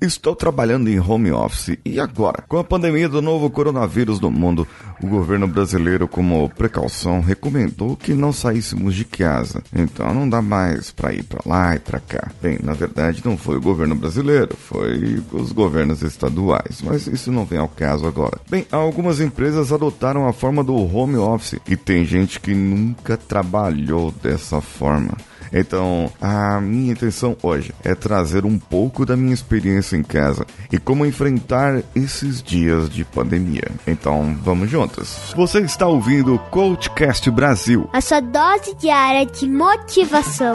estou trabalhando em home office e agora? Com a pandemia do novo coronavírus no mundo, o governo brasileiro, como precaução, recomendou que não saíssemos de casa. Então não dá mais para ir para lá e para cá. Bem, na verdade não foi o governo brasileiro, foi os governos estaduais, mas isso não vem ao caso agora. Bem, algumas empresas adotaram a forma do home office e tem gente que nunca trabalhou dessa forma. Então, a minha intenção hoje é trazer um pouco da minha experiência em casa e como enfrentar esses dias de pandemia. Então, vamos juntos. Você está ouvindo o Coachcast Brasil a sua dose diária de motivação.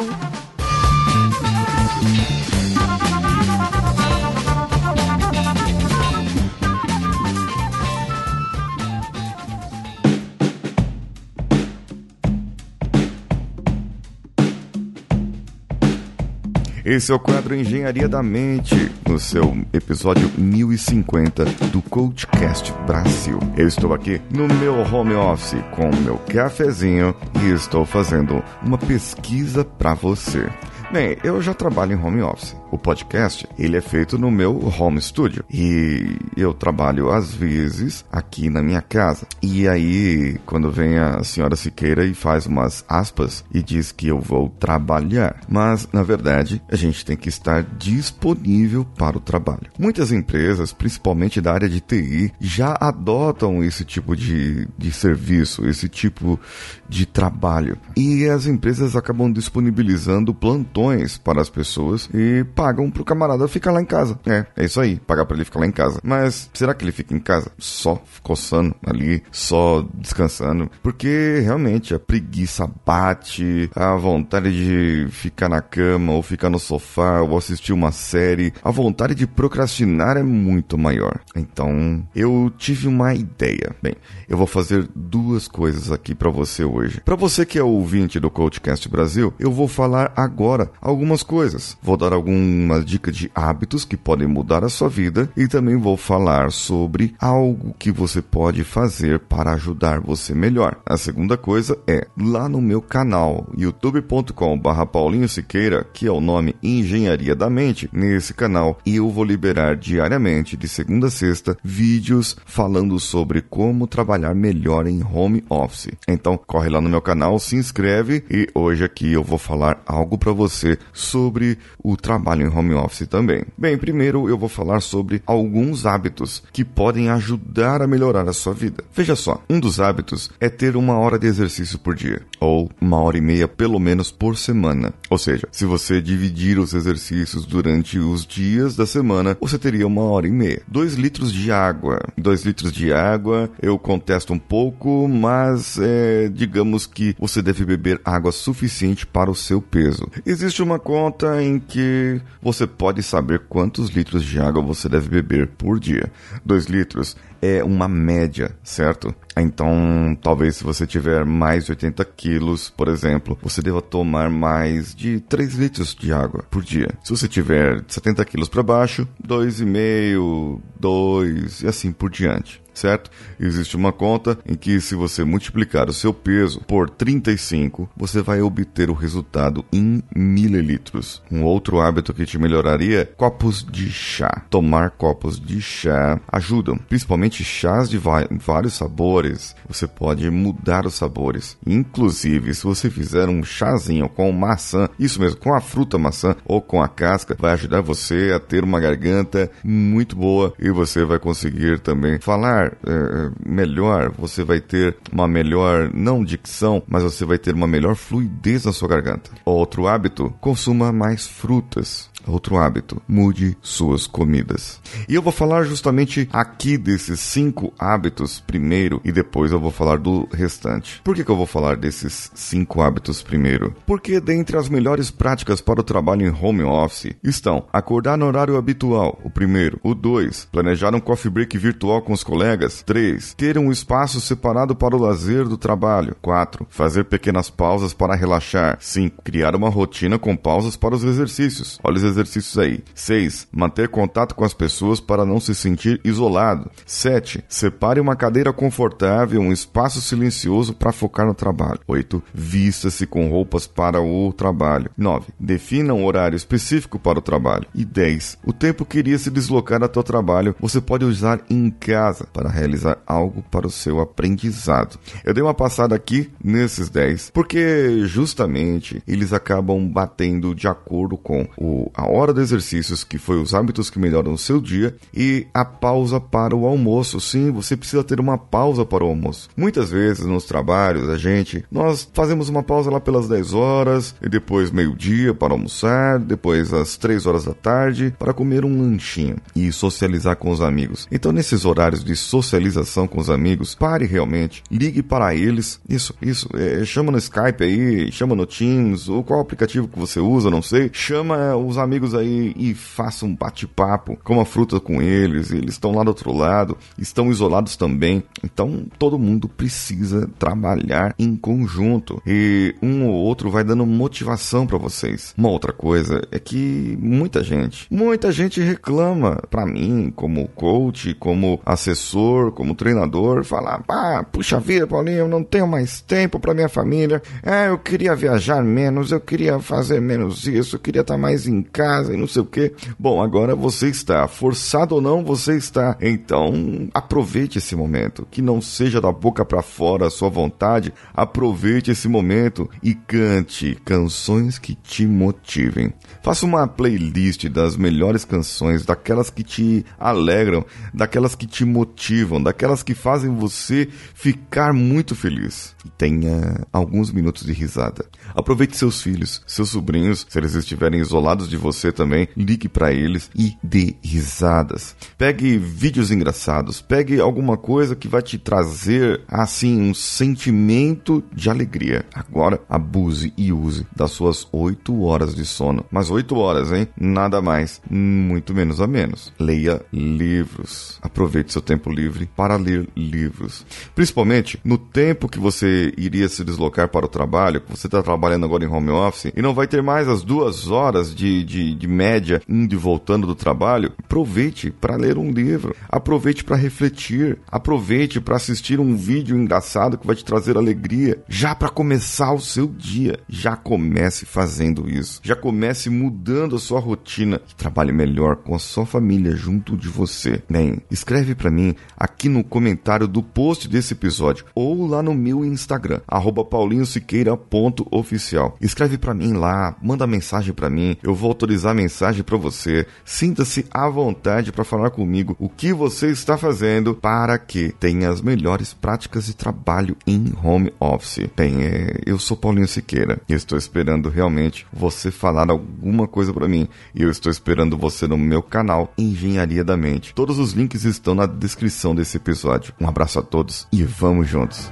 Esse é o quadro Engenharia da Mente, no seu episódio 1050 do Coachcast Brasil. Eu estou aqui no meu home office com meu cafezinho e estou fazendo uma pesquisa para você. Bem, eu já trabalho em home office. O podcast, ele é feito no meu home studio e eu trabalho às vezes aqui na minha casa. E aí, quando vem a senhora Siqueira e faz umas aspas e diz que eu vou trabalhar, mas na verdade, a gente tem que estar disponível para o trabalho. Muitas empresas, principalmente da área de TI, já adotam esse tipo de, de serviço, esse tipo de trabalho. E as empresas acabam disponibilizando plantões para as pessoas e pagam pro camarada ficar lá em casa. É, é isso aí, pagar para ele ficar lá em casa. Mas será que ele fica em casa só coçando ali, só descansando? Porque realmente a preguiça bate, a vontade de ficar na cama ou ficar no sofá ou assistir uma série, a vontade de procrastinar é muito maior. Então, eu tive uma ideia. Bem, eu vou fazer duas coisas aqui para você hoje. Para você que é ouvinte do Coachcast Brasil, eu vou falar agora algumas coisas. Vou dar algumas dicas de hábitos que podem mudar a sua vida e também vou falar sobre algo que você pode fazer para ajudar você melhor. A segunda coisa é lá no meu canal youtube.com/barra Paulinho Siqueira, que é o nome Engenharia da Mente. Nesse canal eu vou liberar diariamente, de segunda a sexta, vídeos falando sobre como trabalhar melhor em home office. Então corre lá no meu canal, se inscreve e hoje aqui eu vou falar algo para você você sobre o trabalho em home office também. Bem, primeiro eu vou falar sobre alguns hábitos que podem ajudar a melhorar a sua vida. Veja só, um dos hábitos é ter uma hora de exercício por dia, ou uma hora e meia pelo menos por semana. Ou seja, se você dividir os exercícios durante os dias da semana, você teria uma hora e meia. Dois litros de água. Dois litros de água, eu contesto um pouco, mas é, digamos que você deve beber água suficiente para o seu peso. Existe existe uma conta em que você pode saber quantos litros de água você deve beber por dia. 2 litros é uma média, certo? Então, talvez se você tiver mais de 80 quilos, por exemplo, você deva tomar mais de 3 litros de água por dia. Se você tiver 70 quilos para baixo, 2,5, 2 e assim por diante certo? Existe uma conta em que se você multiplicar o seu peso por 35, você vai obter o resultado em mililitros. Um outro hábito que te melhoraria é copos de chá. Tomar copos de chá ajudam, principalmente chás de vários sabores. Você pode mudar os sabores. Inclusive, se você fizer um chazinho com maçã, isso mesmo, com a fruta maçã ou com a casca, vai ajudar você a ter uma garganta muito boa e você vai conseguir também falar é, melhor, você vai ter uma melhor, não dicção, mas você vai ter uma melhor fluidez na sua garganta. Outro hábito, consuma mais frutas. Outro hábito, mude suas comidas. E eu vou falar justamente aqui desses cinco hábitos primeiro e depois eu vou falar do restante. Por que, que eu vou falar desses cinco hábitos primeiro? Porque dentre as melhores práticas para o trabalho em home office estão acordar no horário habitual, o primeiro. O dois, planejar um coffee break virtual com os colegas. Três, ter um espaço separado para o lazer do trabalho. Quatro, fazer pequenas pausas para relaxar. Cinco, criar uma rotina com pausas para os exercícios. Olha os exercícios aí. 6. Manter contato com as pessoas para não se sentir isolado. 7. Separe uma cadeira confortável, um espaço silencioso para focar no trabalho. 8. Vista-se com roupas para o trabalho. 9. Defina um horário específico para o trabalho. E 10. O tempo que iria se deslocar até o trabalho você pode usar em casa para realizar algo para o seu aprendizado. Eu dei uma passada aqui nesses 10 porque justamente eles acabam batendo de acordo com o, a hora de exercícios, que foi os hábitos que melhoram o seu dia, e a pausa para o almoço. Sim, você precisa ter uma pausa para o almoço. Muitas vezes nos trabalhos, a gente, nós fazemos uma pausa lá pelas 10 horas, e depois meio-dia para almoçar, depois às 3 horas da tarde para comer um lanchinho e socializar com os amigos. Então, nesses horários de socialização com os amigos, pare realmente, ligue para eles. Isso, isso, é, chama no Skype aí, chama no Teams, ou qual aplicativo que você usa, não sei. Chama os amigos aí e faça um bate-papo, coma fruta com eles, eles estão lá do outro lado, estão isolados também. Então, todo mundo precisa trabalhar em conjunto e um ou outro vai dando motivação para vocês. Uma outra coisa é que muita gente, muita gente reclama para mim, como coach, como assessor, como treinador, falar: "Ah, puxa vida, Paulinho, eu não tenho mais tempo para minha família. É, eu queria viajar menos, eu queria fazer menos isso, eu queria estar mais em casa e não sei o que. Bom, agora você está, forçado ou não, você está. Então, aproveite esse momento, que não seja da boca para fora a sua vontade. Aproveite esse momento e cante canções que te motivem. Faça uma playlist das melhores canções, daquelas que te alegram, daquelas que te motivam, daquelas que fazem você ficar muito feliz. E tenha alguns minutos de risada. Aproveite seus filhos, seus sobrinhos, se eles estiverem isolados de você também, ligue para eles e dê risadas. Pegue vídeos engraçados, pegue alguma coisa que vai te trazer assim um sentimento de alegria. Agora abuse e use das suas 8 horas de sono. Mas 8 horas, hein? Nada mais, muito menos a menos. Leia livros. Aproveite seu tempo livre para ler livros. Principalmente no tempo que você iria se deslocar para o trabalho, você está trabalhando agora em home office e não vai ter mais as duas horas de, de, de média indo e voltando do trabalho. Aproveite para ler um livro. Aproveite para refletir. Aproveite para assistir um vídeo engraçado que vai te trazer alegria. Já para começar o seu dia. Já comece fazendo isso. Já comece mudando a sua rotina. Trabalhe melhor com a sua família junto de você. Bem, escreve para mim aqui no comentário do post desse episódio ou lá no meu Instagram, paulinhosiqueira.oficial. Escreve para mim lá, manda mensagem para mim, eu vou autorizar a mensagem para você. Sinta-se à vontade para falar comigo o que você está fazendo para que tenha as melhores práticas de trabalho em home office. Bem, é, eu sou Paulinho Siqueira e estou esperando realmente você falar alguma coisa para mim. E eu estou esperando você no meu canal Engenharia da Mente. Todos os links estão na descrição desse episódio. Um abraço a todos e vamos juntos.